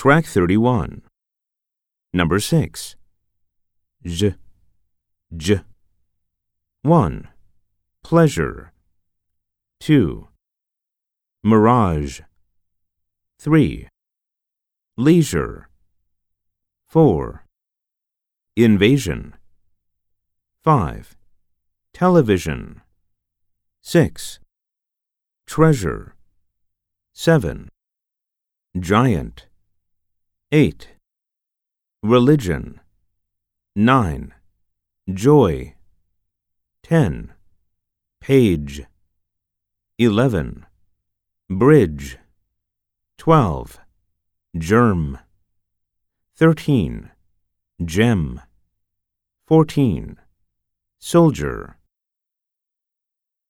Track 31. Number 6. J. J. 1. Pleasure. 2. Mirage. 3. Leisure. 4. Invasion. 5. Television. 6. Treasure. 7. Giant. 8. Religion. 9. Joy. 10. Page. 11. Bridge. 12. Germ. 13. Gem. 14. Soldier.